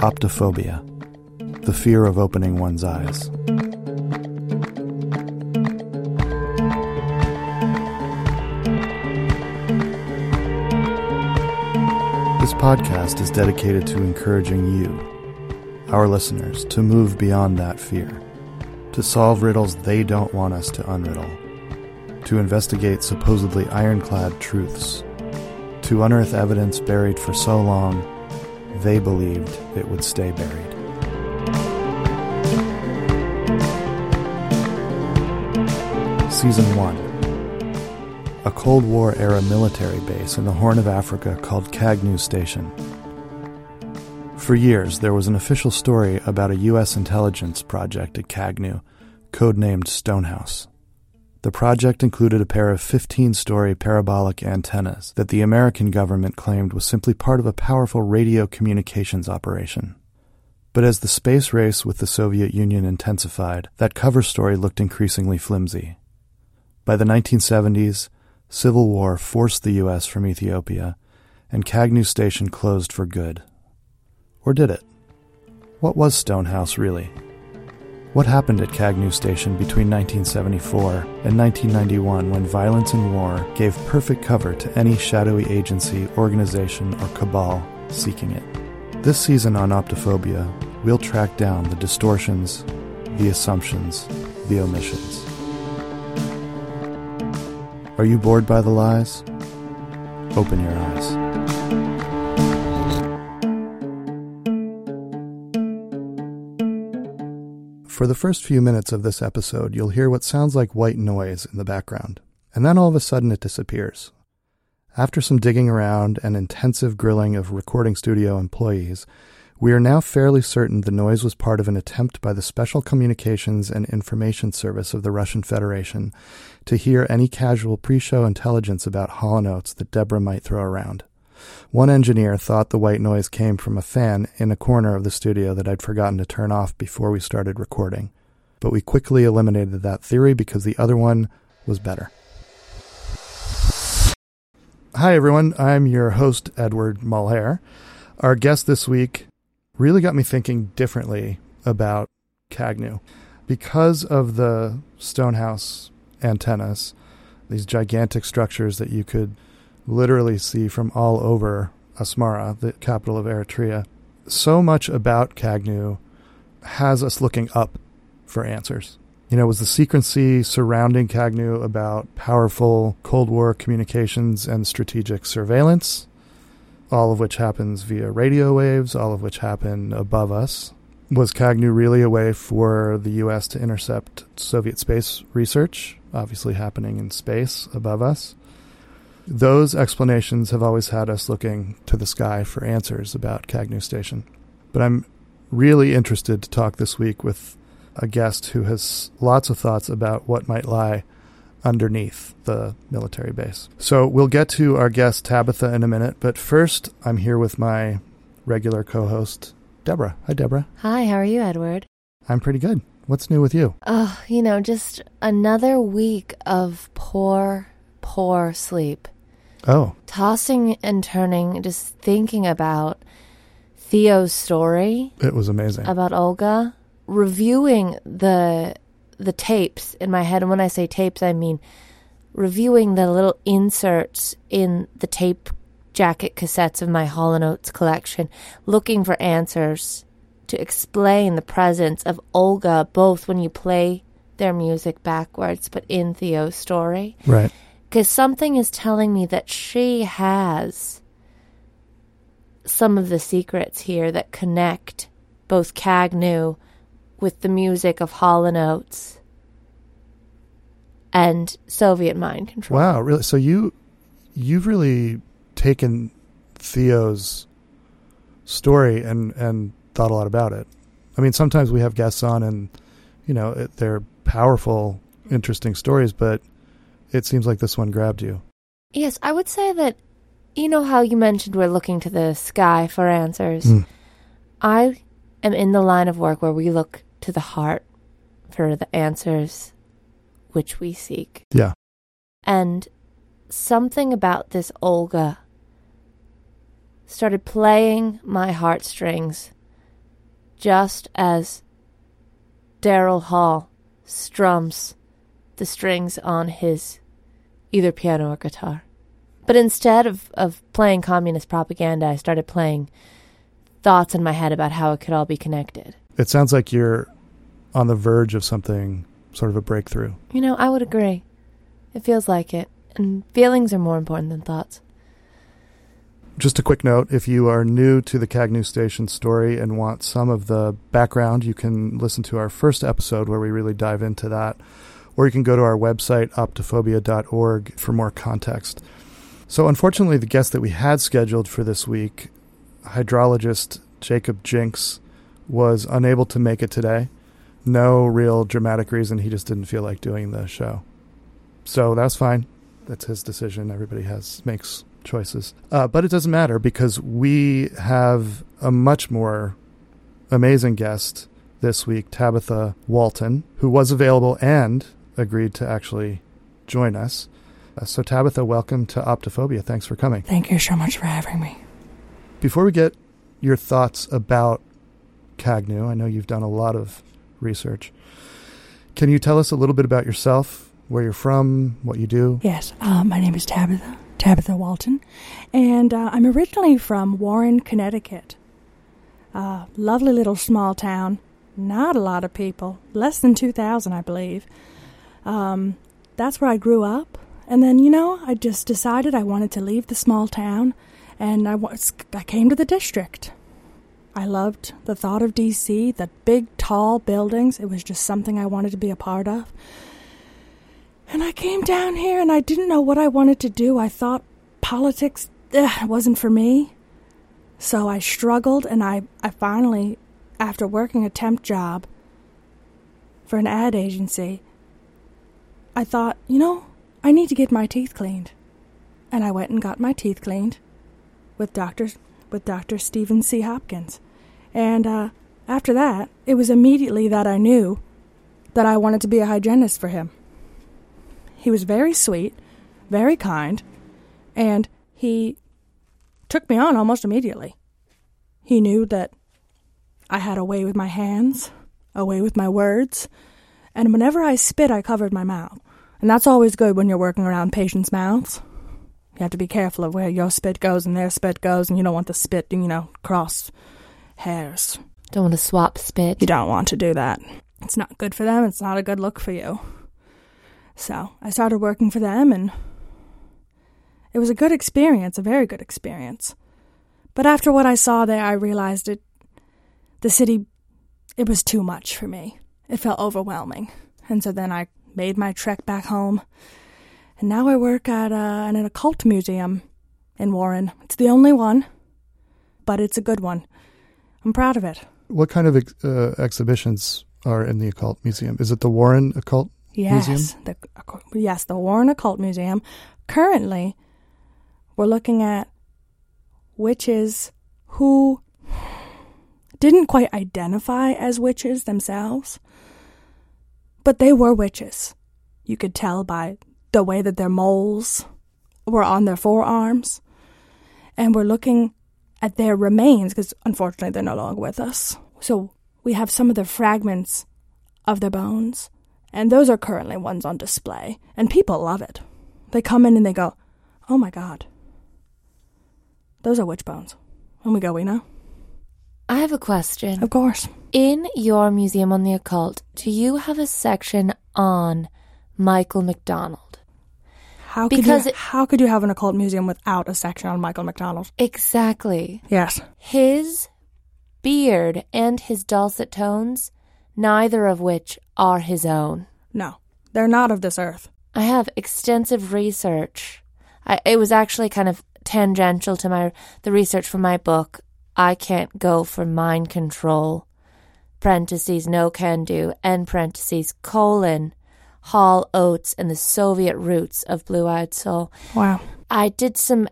Optophobia, the fear of opening one's eyes. This podcast is dedicated to encouraging you, our listeners, to move beyond that fear, to solve riddles they don't want us to unriddle, to investigate supposedly ironclad truths, to unearth evidence buried for so long they believed it would stay buried. Season 1 A Cold War era military base in the Horn of Africa called Kagnew Station. For years, there was an official story about a U.S. intelligence project at Kagnew, codenamed Stonehouse. The project included a pair of 15 story parabolic antennas that the American government claimed was simply part of a powerful radio communications operation. But as the space race with the Soviet Union intensified, that cover story looked increasingly flimsy. By the 1970s, civil war forced the U.S. from Ethiopia, and Kagnew Station closed for good. Or did it? What was Stonehouse really? What happened at Kagnew Station between 1974 and 1991 when violence and war gave perfect cover to any shadowy agency, organization, or cabal seeking it? This season on Optophobia, we'll track down the distortions, the assumptions, the omissions. Are you bored by the lies? Open your eyes. For the first few minutes of this episode, you'll hear what sounds like white noise in the background, and then all of a sudden it disappears. After some digging around and intensive grilling of recording studio employees, we are now fairly certain the noise was part of an attempt by the Special Communications and Information Service of the Russian Federation to hear any casual pre show intelligence about Hall & Oates that Deborah might throw around. One engineer thought the white noise came from a fan in a corner of the studio that I'd forgotten to turn off before we started recording. But we quickly eliminated that theory because the other one was better. Hi, everyone. I'm your host, Edward Mulhare. Our guest this week really got me thinking differently about Kagnew. Because of the Stonehouse antennas, these gigantic structures that you could literally see from all over Asmara, the capital of Eritrea. So much about Kagnew has us looking up for answers. You know, was the secrecy surrounding Kagnew about powerful Cold War communications and strategic surveillance, all of which happens via radio waves, all of which happen above us? Was Kagnew really a way for the U.S. to intercept Soviet space research, obviously happening in space above us? Those explanations have always had us looking to the sky for answers about Kagnew Station. But I'm really interested to talk this week with a guest who has lots of thoughts about what might lie underneath the military base. So we'll get to our guest Tabitha in a minute, but first I'm here with my regular co-host Deborah. Hi Deborah. Hi, how are you, Edward? I'm pretty good. What's new with you? Oh, you know, just another week of poor, poor sleep. Oh, Tossing and turning, just thinking about Theo's story it was amazing. about Olga, reviewing the the tapes in my head. And when I say tapes, I mean reviewing the little inserts in the tape jacket cassettes of my Hall & Oates collection, looking for answers to explain the presence of Olga, both when you play their music backwards, but in Theo's story. right. Because something is telling me that she has some of the secrets here that connect both Kagnew with the music of Hall and Oates and Soviet mind control. Wow, really? So you you've really taken Theo's story and and thought a lot about it. I mean, sometimes we have guests on and you know, it, they're powerful, interesting stories, but it seems like this one grabbed you. Yes, I would say that you know how you mentioned we're looking to the sky for answers. Mm. I am in the line of work where we look to the heart for the answers which we seek. Yeah. And something about this Olga started playing my heartstrings just as Daryl Hall strums the strings on his either piano or guitar. But instead of, of playing communist propaganda, I started playing thoughts in my head about how it could all be connected. It sounds like you're on the verge of something, sort of a breakthrough. You know, I would agree. It feels like it. And feelings are more important than thoughts. Just a quick note if you are new to the Kagnew Station story and want some of the background, you can listen to our first episode where we really dive into that. Or you can go to our website, optophobia.org, for more context. So, unfortunately, the guest that we had scheduled for this week, hydrologist Jacob Jinks, was unable to make it today. No real dramatic reason. He just didn't feel like doing the show. So that's fine. That's his decision. Everybody has makes choices. Uh, but it doesn't matter because we have a much more amazing guest this week, Tabitha Walton, who was available and agreed to actually join us. Uh, so, Tabitha, welcome to Optophobia. Thanks for coming. Thank you so much for having me. Before we get your thoughts about Kagnew, I know you've done a lot of research. Can you tell us a little bit about yourself, where you're from, what you do? Yes, uh, my name is Tabitha, Tabitha Walton, and uh, I'm originally from Warren, Connecticut. Uh, lovely little small town, not a lot of people, less than 2,000, I believe. Um, that's where I grew up. And then, you know, I just decided I wanted to leave the small town, and I, was, I came to the district. I loved the thought of DC, the big, tall buildings. It was just something I wanted to be a part of. And I came down here and I didn't know what I wanted to do. I thought politics ugh, wasn't for me. So I struggled and I, I finally, after working a temp job for an ad agency, I thought, you know, I need to get my teeth cleaned. And I went and got my teeth cleaned with Dr with Dr. Stephen C. Hopkins. And uh, after that, it was immediately that I knew that I wanted to be a hygienist for him. He was very sweet, very kind, and he took me on almost immediately. He knew that I had a way with my hands, a way with my words, and whenever I spit, I covered my mouth. And that's always good when you're working around patients' mouths. You have to be careful of where your spit goes and their spit goes, and you don't want the spit, you know, cross hairs. Don't want to swap spit. You don't want to do that. It's not good for them, it's not a good look for you. So I started working for them, and it was a good experience, a very good experience. But after what I saw there, I realized it, the city, it was too much for me. It felt overwhelming. And so then I made my trek back home and now I work at, uh, an occult museum in Warren. It's the only one, but it's a good one. I'm proud of it. What kind of ex- uh, exhibitions are in the occult museum? Is it the Warren Occult yes, Museum? The, yes, the Warren Occult Museum. Currently, we're looking at witches who didn't quite identify as witches themselves, but they were witches. You could tell by the way that their moles were on their forearms. And we're looking at their remains because unfortunately they're no longer with us. So we have some of the fragments of their bones. And those are currently ones on display. And people love it. They come in and they go, Oh my God. Those are witch bones. And we go, We know. I have a question. Of course. In your Museum on the Occult, do you have a section on Michael McDonald? How could because you, it, how could you have an occult museum without a section on Michael McDonald? Exactly. Yes. His beard and his dulcet tones, neither of which are his own. No, they're not of this earth. I have extensive research. I, it was actually kind of tangential to my the research for my book. I can't go for mind control. Parentheses no can do. End parentheses colon Hall Oates and the Soviet roots of Blue Eyed Soul. Wow. I did some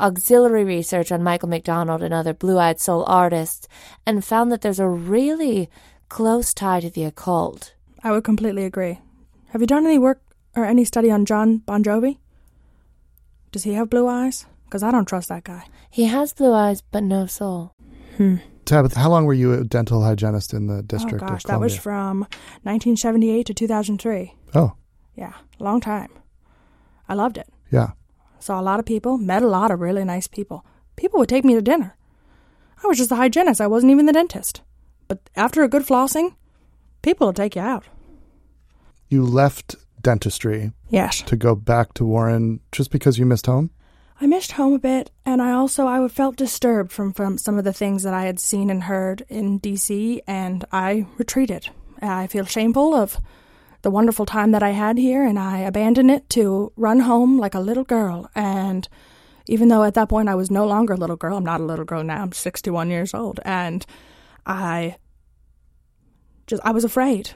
auxiliary research on Michael McDonald and other Blue Eyed Soul artists and found that there's a really close tie to the occult. I would completely agree. Have you done any work or any study on John Bon Jovi? Does he have blue eyes? Because I don't trust that guy. He has blue eyes, but no soul. Hmm. Tabitha, how long were you a dental hygienist in the District oh gosh, of that was from 1978 to 2003. oh, Yeah, long time. I loved it. yeah. Saw a lot of people, met a lot of really nice people. People would take me to dinner. I was just a hygienist. I wasn't even the dentist. But after a good flossing, people will take you out. You left dentistry Yes. to go back to Warren just because you missed home? I missed home a bit, and I also I felt disturbed from, from some of the things that I had seen and heard in D.C., and I retreated. I feel shameful of the wonderful time that I had here, and I abandoned it to run home like a little girl. And even though at that point I was no longer a little girl, I'm not a little girl now. I'm 61 years old, and I just I was afraid.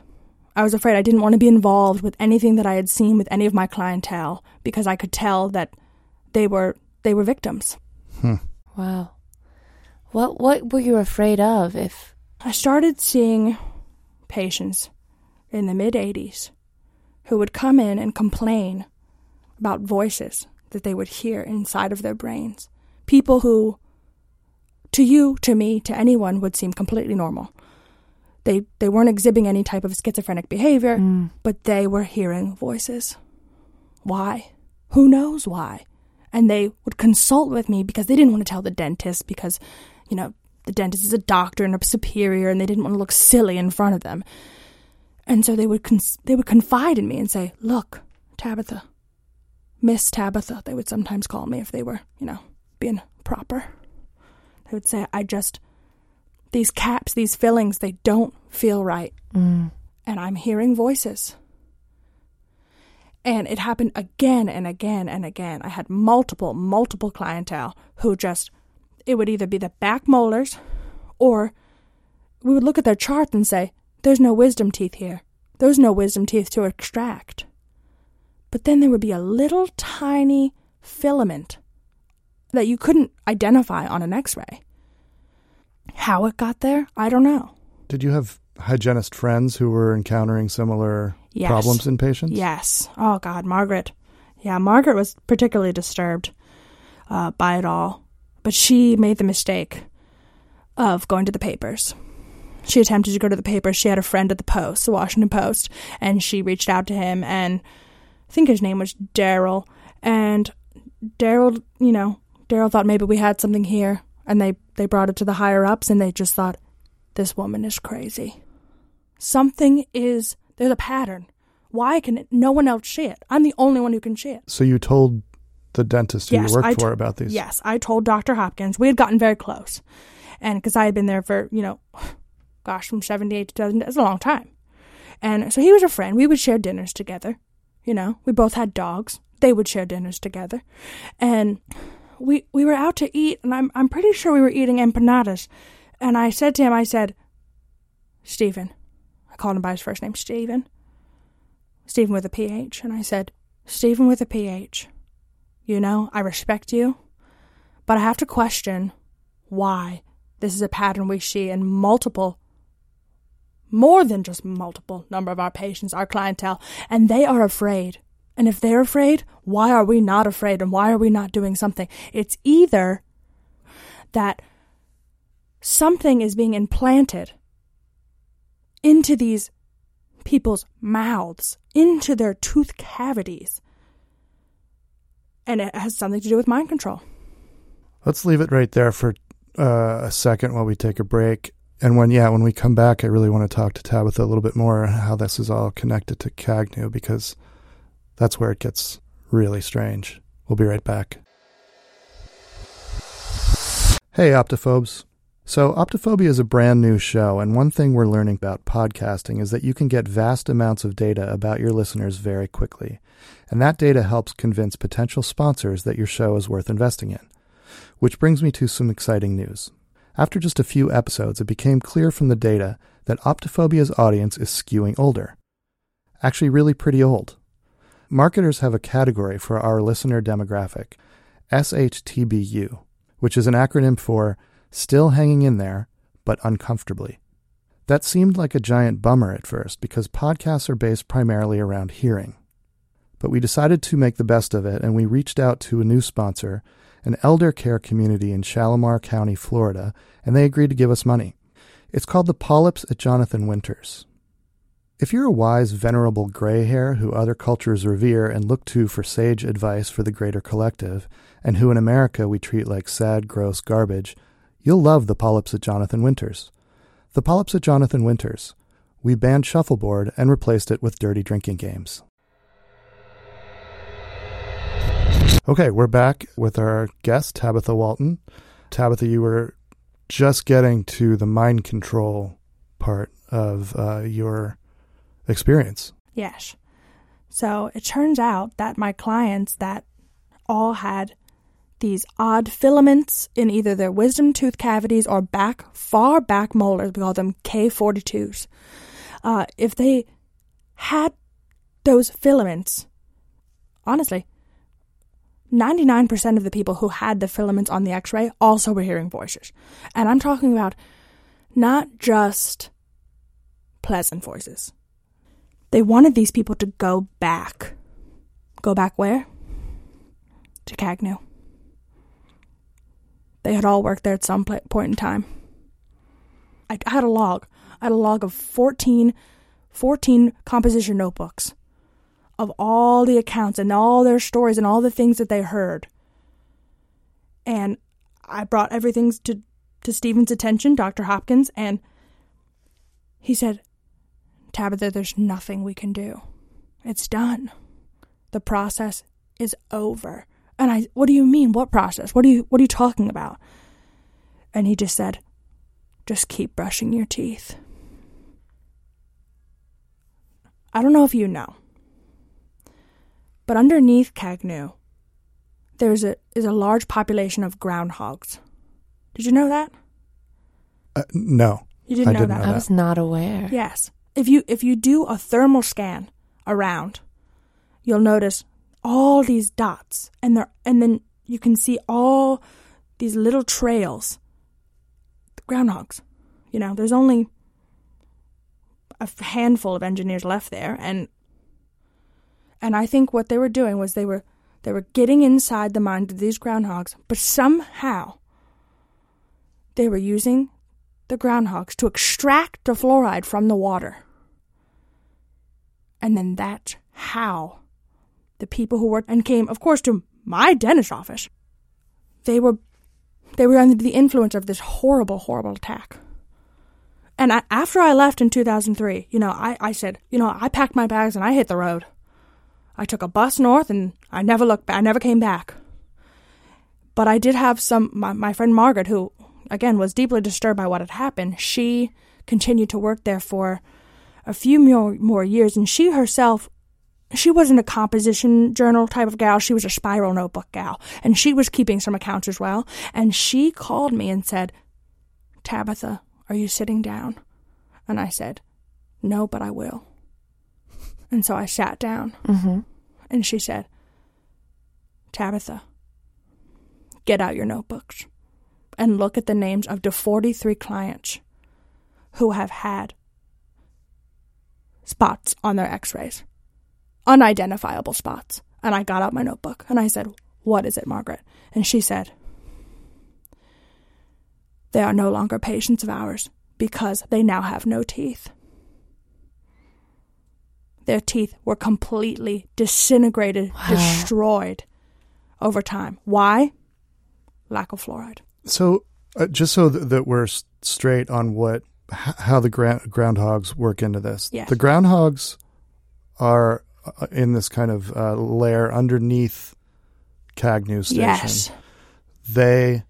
I was afraid I didn't want to be involved with anything that I had seen with any of my clientele because I could tell that they were they were victims. Hmm. Wow. What what were you afraid of if I started seeing patients in the mid 80s who would come in and complain about voices that they would hear inside of their brains. People who, to you, to me, to anyone, would seem completely normal. They, they weren't exhibiting any type of schizophrenic behavior, hmm. but they were hearing voices. Why? Who knows why? And they would consult with me because they didn't want to tell the dentist because, you know, the dentist is a doctor and a superior and they didn't want to look silly in front of them. And so they would cons- they would confide in me and say, "Look, Tabitha, Miss Tabitha," they would sometimes call me if they were, you know, being proper. They would say, "I just these caps, these fillings, they don't feel right." mm, and I'm hearing voices. And it happened again and again and again. I had multiple, multiple clientele who just, it would either be the back molars or we would look at their chart and say, there's no wisdom teeth here. There's no wisdom teeth to extract. But then there would be a little tiny filament that you couldn't identify on an x ray. How it got there, I don't know. Did you have hygienist friends who were encountering similar Yes. problems in patients? Yes. Oh God, Margaret. Yeah, Margaret was particularly disturbed uh, by it all, but she made the mistake of going to the papers. She attempted to go to the papers. She had a friend at the Post, the Washington Post, and she reached out to him, and I think his name was Daryl. And Daryl, you know, Daryl thought maybe we had something here, and they they brought it to the higher ups, and they just thought this woman is crazy. Something is there's a pattern. Why can no one else see it? I'm the only one who can see it. So you told the dentist who Yes, you worked I t- for about these? Yes, I told Dr. Hopkins. We had gotten very close. And because I had been there for, you know, gosh, from 78 to 2000, that's a long time. And so he was a friend. We would share dinners together. You know, we both had dogs. They would share dinners together. And we we were out to eat, and I'm, I'm pretty sure we were eating empanadas. And I said to him, I said, Stephen. I called him by his first name, Stephen. Stephen with a PH. And I said, Stephen with a PH. You know, I respect you, but I have to question why this is a pattern we see in multiple, more than just multiple number of our patients, our clientele, and they are afraid. And if they're afraid, why are we not afraid and why are we not doing something? It's either that something is being implanted into these people's mouths, into their tooth cavities and it has something to do with mind control. Let's leave it right there for uh, a second while we take a break. And when, yeah, when we come back, I really want to talk to Tabitha a little bit more how this is all connected to Kagnew because that's where it gets really strange. We'll be right back. Hey, Optophobes. So, Optophobia is a brand new show, and one thing we're learning about podcasting is that you can get vast amounts of data about your listeners very quickly. And that data helps convince potential sponsors that your show is worth investing in. Which brings me to some exciting news. After just a few episodes, it became clear from the data that Optophobia's audience is skewing older. Actually, really pretty old. Marketers have a category for our listener demographic, SHTBU, which is an acronym for Still Hanging in There, but Uncomfortably. That seemed like a giant bummer at first because podcasts are based primarily around hearing. But we decided to make the best of it and we reached out to a new sponsor, an elder care community in Shalimar County, Florida, and they agreed to give us money. It's called the Polyps at Jonathan Winters. If you're a wise, venerable gray hair who other cultures revere and look to for sage advice for the greater collective, and who in America we treat like sad, gross garbage, you'll love the Polyps at Jonathan Winters. The Polyps at Jonathan Winters. We banned shuffleboard and replaced it with dirty drinking games. Okay, we're back with our guest, Tabitha Walton. Tabitha, you were just getting to the mind control part of uh, your experience. Yes. So it turns out that my clients that all had these odd filaments in either their wisdom tooth cavities or back, far back molars, we call them K42s. Uh, if they had those filaments, honestly, 99% of the people who had the filaments on the x ray also were hearing voices. And I'm talking about not just pleasant voices. They wanted these people to go back. Go back where? To Kagnew. They had all worked there at some point in time. I, I had a log. I had a log of 14, 14 composition notebooks of all the accounts and all their stories and all the things that they heard. And I brought everything to, to Stephen's attention, Dr. Hopkins, and he said, Tabitha, there's nothing we can do. It's done. The process is over. And I, what do you mean? What process? What are you, what are you talking about? And he just said, just keep brushing your teeth. I don't know if you know, but underneath Kagnew, there's a is a large population of groundhogs. Did you know that? Uh, no. You didn't I know didn't that. know I was not aware. Yes. If you if you do a thermal scan around, you'll notice all these dots and there and then you can see all these little trails. The Groundhogs. You know, there's only a handful of engineers left there and and I think what they were doing was they were they were getting inside the mind of these groundhogs, but somehow they were using the groundhogs to extract the fluoride from the water. And then that's how the people who worked and came, of course, to my dentist office. They were they were under the influence of this horrible, horrible attack. And I, after I left in 2003, you know, I, I said, you know, I packed my bags and I hit the road. I took a bus north and I never looked back. I never came back. But I did have some, my, my friend Margaret, who, again, was deeply disturbed by what had happened, she continued to work there for a few more, more years. And she herself, she wasn't a composition journal type of gal. She was a spiral notebook gal. And she was keeping some accounts as well. And she called me and said, Tabitha, are you sitting down? And I said, No, but I will. And so I sat down. Mm-hmm. And she said, Tabitha, get out your notebooks and look at the names of the 43 clients who have had spots on their x rays, unidentifiable spots. And I got out my notebook and I said, What is it, Margaret? And she said, They are no longer patients of ours because they now have no teeth. Their teeth were completely disintegrated, Wow. destroyed over time. Why? Lack of fluoride. So, uh, just so th- that we're s- straight on what h- how the gra- groundhogs work into this, Yes. the groundhogs are in this kind of uh, layer underneath Kagnew Station. Yes. They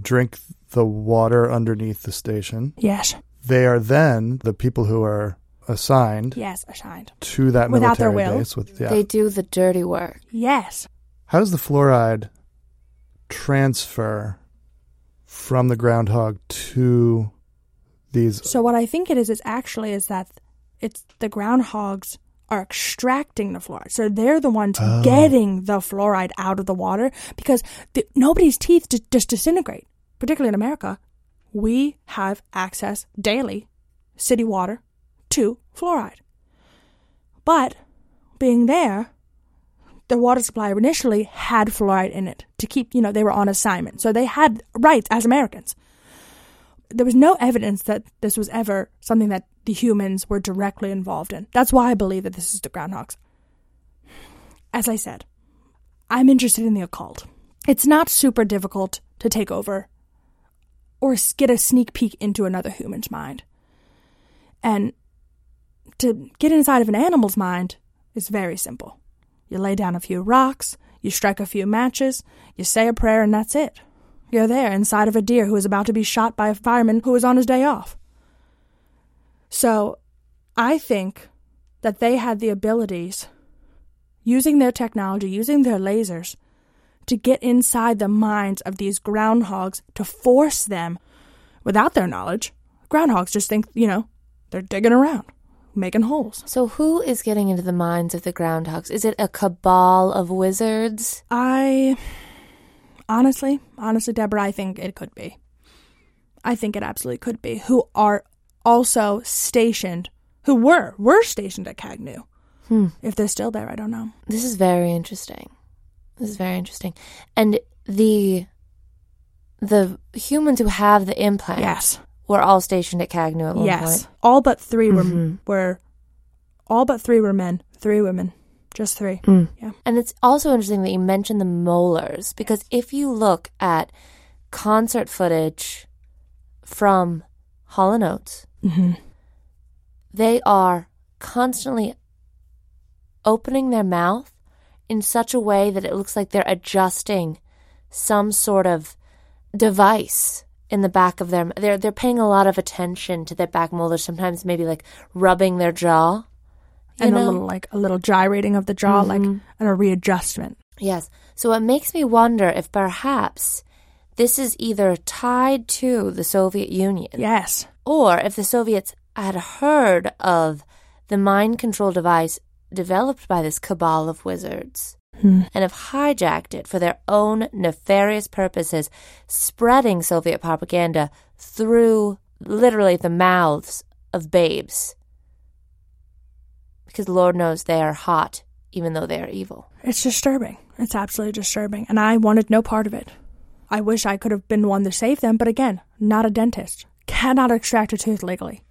drink the water underneath the station. Yes. They are then the people who are assigned Yes, assigned. to that Without their military will. base. With yeah. They do the dirty work. Yes. How does the fluoride transfer from the groundhog to these? So what I think it is is actually is that it's the groundhogs are extracting the fluoride. So they're the ones Oh. getting the fluoride out of the water because the, nobody's teeth just, just disintegrate. Particularly in America, we have access daily city water to fluoride. But being there, the water supply initially had fluoride in it to keep, you know, they were on assignment. So they had rights as Americans. There was no evidence that this was ever something that the humans were directly involved in. That's why I believe that this is the groundhogs. As I said, I'm interested in the occult. It's not super difficult to take over or get a sneak peek into another human's mind. And to get inside of an animal's mind is very simple. You lay down a few rocks, you strike a few matches, you say a prayer, and that's it. You're there inside of a deer who is about to be shot by a fireman who is on his day off. So I think that they had the abilities, using their technology, using their lasers, to get inside the minds of these groundhogs to force them, without their knowledge, groundhogs just think, you know, they're digging around, making holes. So, who is getting into the minds of the groundhogs? Is it a cabal of wizards? I honestly, honestly, Deborah, I think it could be. I think it absolutely could be. Who are also stationed, who were were stationed at Kagnew. Hmm. If they're still there, I don't know. This is very interesting. This is very interesting. And the the humans who have the implant Yes, were all stationed at Kagnew at one yes. point. All but 3 were Mhm. were all but three were men. Three women. Just three. Mm. Yeah. And it's also interesting that you mentioned the molars because if you look at concert footage from Hall and Oates, Mm-hmm. they are constantly opening their mouth in such a way that it looks like they're adjusting some sort of device in the back of their they're they're paying a lot of attention to their back molars sometimes maybe like rubbing their jaw you And know? a little like a little gyrating of the jaw, like Mhm. and a readjustment. Yes. So it makes me wonder if perhaps this is either tied to the Soviet Union Yes. or if the Soviets had heard of the mind control device developed by this cabal of wizards Hmm. and have hijacked it for their own nefarious purposes, spreading Soviet propaganda through literally the mouths of babes. Because the Lord knows they are hot, even though they are evil. It's disturbing. It's absolutely disturbing. And I wanted no part of it. I wish I could have been one to save them, but again, not a dentist. Cannot extract a tooth legally.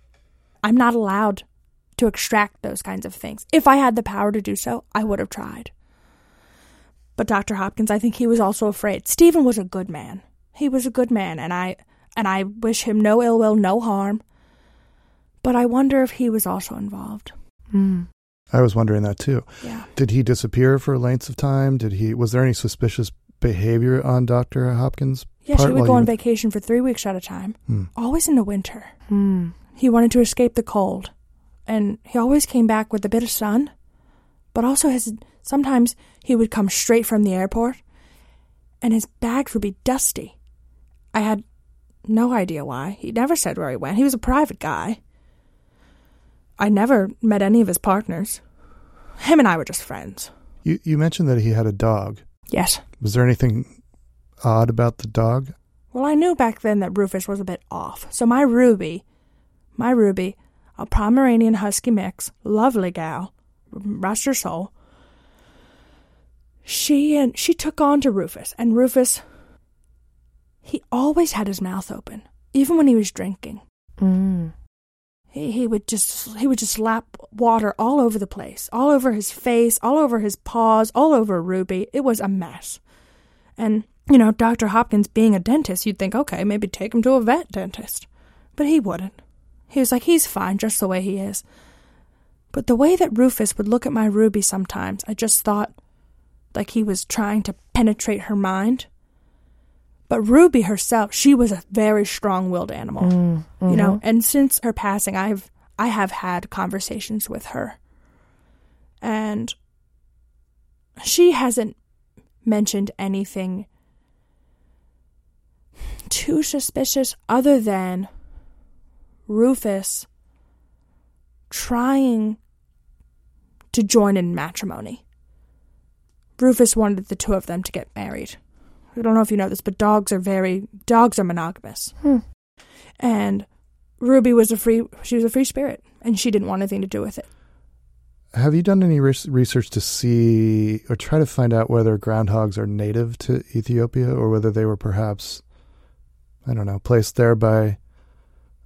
I'm not allowed to extract those kinds of things. If I had the power to do so, I would have tried. But Dr. Hopkins, I think he was also afraid. Stephen was a good man. He was a good man, and I and I wish him no ill will, no harm. But I wonder if he was also involved. Mm. I was wondering that too. Yeah. Did he disappear for lengths of time? Did he? Was there any suspicious behavior on Doctor Hopkins? Yes, part he would go on were- vacation for three weeks at a time, Hmm. always in the winter. Hmm. He wanted to escape the cold, and he always came back with a bit of sun. But also, his sometimes he would come straight from the airport, and his bags would be dusty. I had no idea why. He never said where he went. He was a private guy. I never met any of his partners. Him and I were just friends. You you mentioned that he had a dog. Yes. Was there anything odd about the dog? Well, I knew back then that Rufus was a bit off. So my Ruby, my Ruby, a Pomeranian Husky mix, lovely gal, rest her soul. She and she took on to Rufus, and Rufus, he always had his mouth open, even when he was drinking. Mm. He, would just he would just lap water all over the place, all over his face, all over his paws, all over Ruby. It was a mess. And you know, Dr. Hopkins being a dentist, you'd think, okay, maybe take him to a vet dentist. But he wouldn't. He was like, he's fine just the way he is. But the way that Rufus would look at my Ruby sometimes, I just thought like he was trying to penetrate her mind. But Ruby herself, she was a very strong-willed animal Mm. you know? and since her passing i've i have had conversations with her. And she hasn't mentioned anything too suspicious other than rufus trying to join in matrimony. Rufus wanted the two of them to get married i don't know if you know this but dogs are very dogs are monogamous Hmm. and Ruby was a free she was a free spirit and she didn't want anything to do with it. Have you done any res- research to see or try to find out whether groundhogs are native to Ethiopia or whether they were perhaps, I don't know, placed there by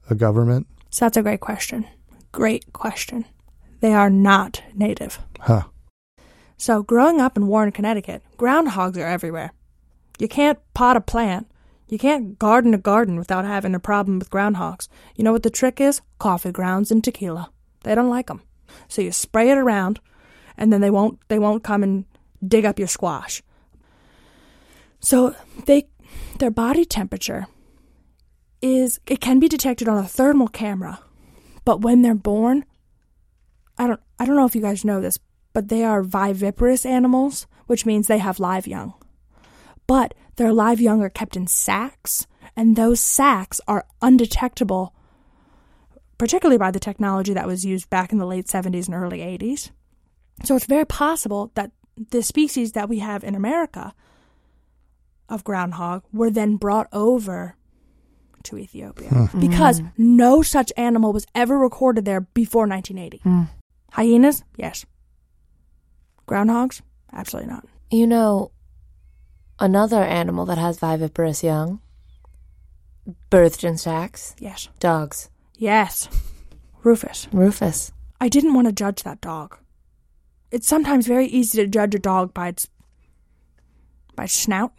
a government? So that's a great question. Great question. They are not native. Huh. So, growing up in Warren, Connecticut, groundhogs are everywhere. You can't pot a plant. You can't garden a garden without having a problem with groundhogs. You know what the trick is? Coffee grounds and tequila. They don't like them. So you spray it around, and then they won't they won't come and dig up your squash. So they their body temperature is it can be detected on a thermal camera, but when they're born, I don't I don't know if you guys know this, but they are viviparous animals, which means they have live young. But their live young are kept in sacks, and those sacks are undetectable, particularly by the technology that was used back in the late 70s and early 80s. So it's very possible that the species that we have in America of groundhog were then brought over to Ethiopia hmm. because hmm. no such animal was ever recorded there before 1980. Hmm. Hyenas? Yes. Groundhogs? Absolutely not. You know, another animal that has viviparous young, birthed in sacks, Yes. dogs. Yes. Rufus. Rufus. I didn't want to judge that dog. It's sometimes very easy to judge a dog by its by its snout,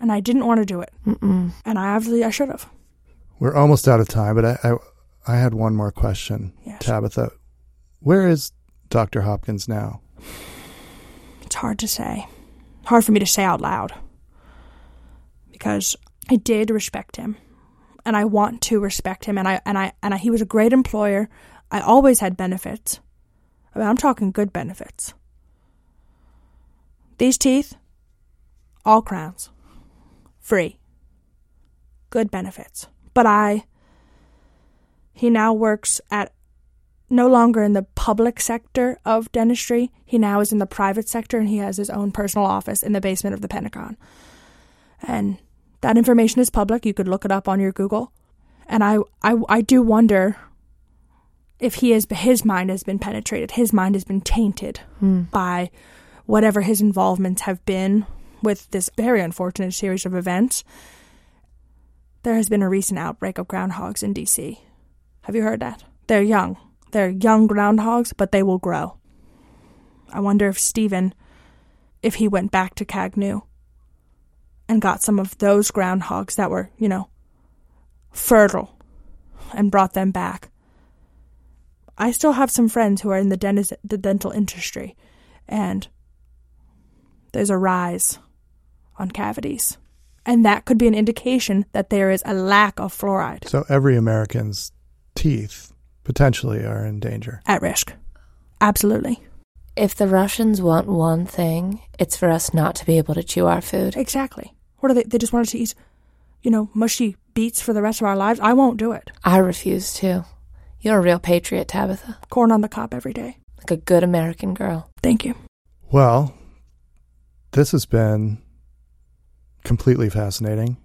and I didn't want to do it. Mm-mm. And I obviously I should have. We're almost out of time, but I, I, I had one more question. Yes. Tabitha, where is Dr. Hopkins now? It's hard to say. Hard for me to say out loud. Because I did respect him. And I want to respect him and I and I and I, he was a great employer. I always had benefits. I mean, I'm talking good benefits. These teeth all crowns. Free. Good benefits. But I he now works at no longer in the public sector of dentistry. He now is in the private sector and he has his own personal office in the basement of the Pentagon. And that information is public. You could look it up on your Google. And I, I, I do wonder if he is, his mind has been penetrated, his mind has been tainted hmm. by whatever his involvements have been with this very unfortunate series of events. There has been a recent outbreak of groundhogs in DC. Have you heard that? They're young. They're young groundhogs, but they will grow. I wonder if Stephen, if he went back to Kagnew and got some of those groundhogs that were, you know, fertile and brought them back. I still have some friends who are in the, dentist, the dental industry, and there's a rise on cavities. And that could be an indication that there is a lack of fluoride So every American's teeth potentially are in danger. at risk. Absolutely. If the Russians want one thing, it's for us not to be able to chew our food. Exactly. What are they? They just want us to eat, you know, mushy beets for the rest of our lives. I won't do it. I refuse to. You're a real patriot, Tabitha. Corn on the cob every day. Like a good American girl. Thank you. Well, this has been completely fascinating.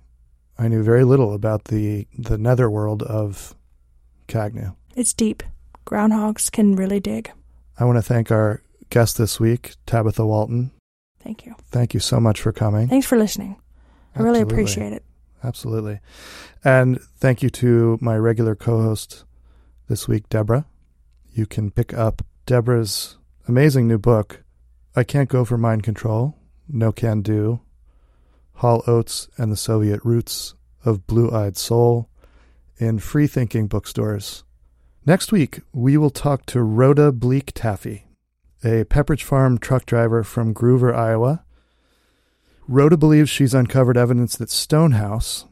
I knew very little about the the netherworld of Kagnew. It's deep. Groundhogs can really dig. I want to thank our guest this week, Tabitha Walton. Thank you. Thank you so much for coming. Thanks for listening. I really appreciate it. Absolutely. And thank you to my regular co host this week, Deborah. You can pick up Deborah's amazing new book, I Can't Go for Mind Control, No Can Do, Hall Oates and the Soviet Roots of Blue Eyed Soul in free thinking bookstores. Next week, we will talk to Rhoda Bleak Taffy, a Pepperidge Farm truck driver from Groover, Iowa. Rhoda believes she's uncovered evidence that Stonehouse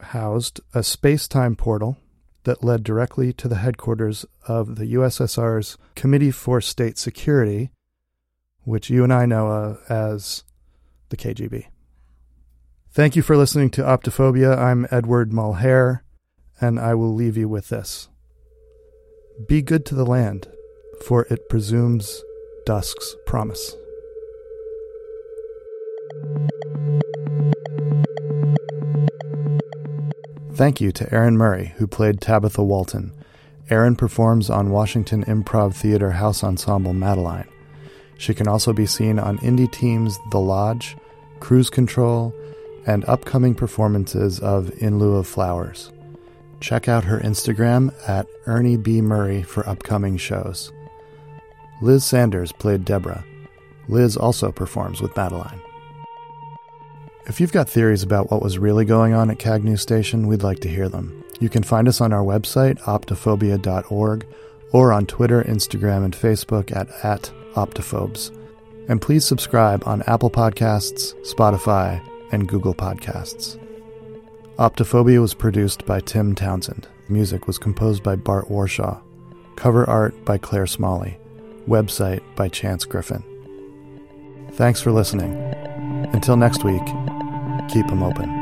housed a space time portal that led directly to the headquarters of the USSR's Committee for State Security, which you and I know uh, as the KGB. Thank you for listening to Optophobia. I'm Edward Mulhare, and I will leave you with this Be good to the land, for it presumes dusk's promise. Thank you to Erin Murray, who played Tabitha Walton. Aaron performs on Washington Improv Theater House Ensemble Madeline. She can also be seen on indie teams The Lodge, Cruise Control, and upcoming performances of In Lieu of Flowers. Check out her Instagram at Ernie B. Murray for upcoming shows. Liz Sanders played Deborah. Liz also performs with Madeline. If you've got theories about what was really going on at Kagnew Station, we'd like to hear them. You can find us on our website, optophobia.org, or on Twitter, Instagram, and Facebook at, at optophobes. And please subscribe on Apple Podcasts, Spotify, and Google Podcasts. Optophobia was produced by Tim Townsend. Music was composed by Bart Warshaw. Cover art by Claire Smalley. Website by Chance Griffin. Thanks for listening. Until next week, keep them open.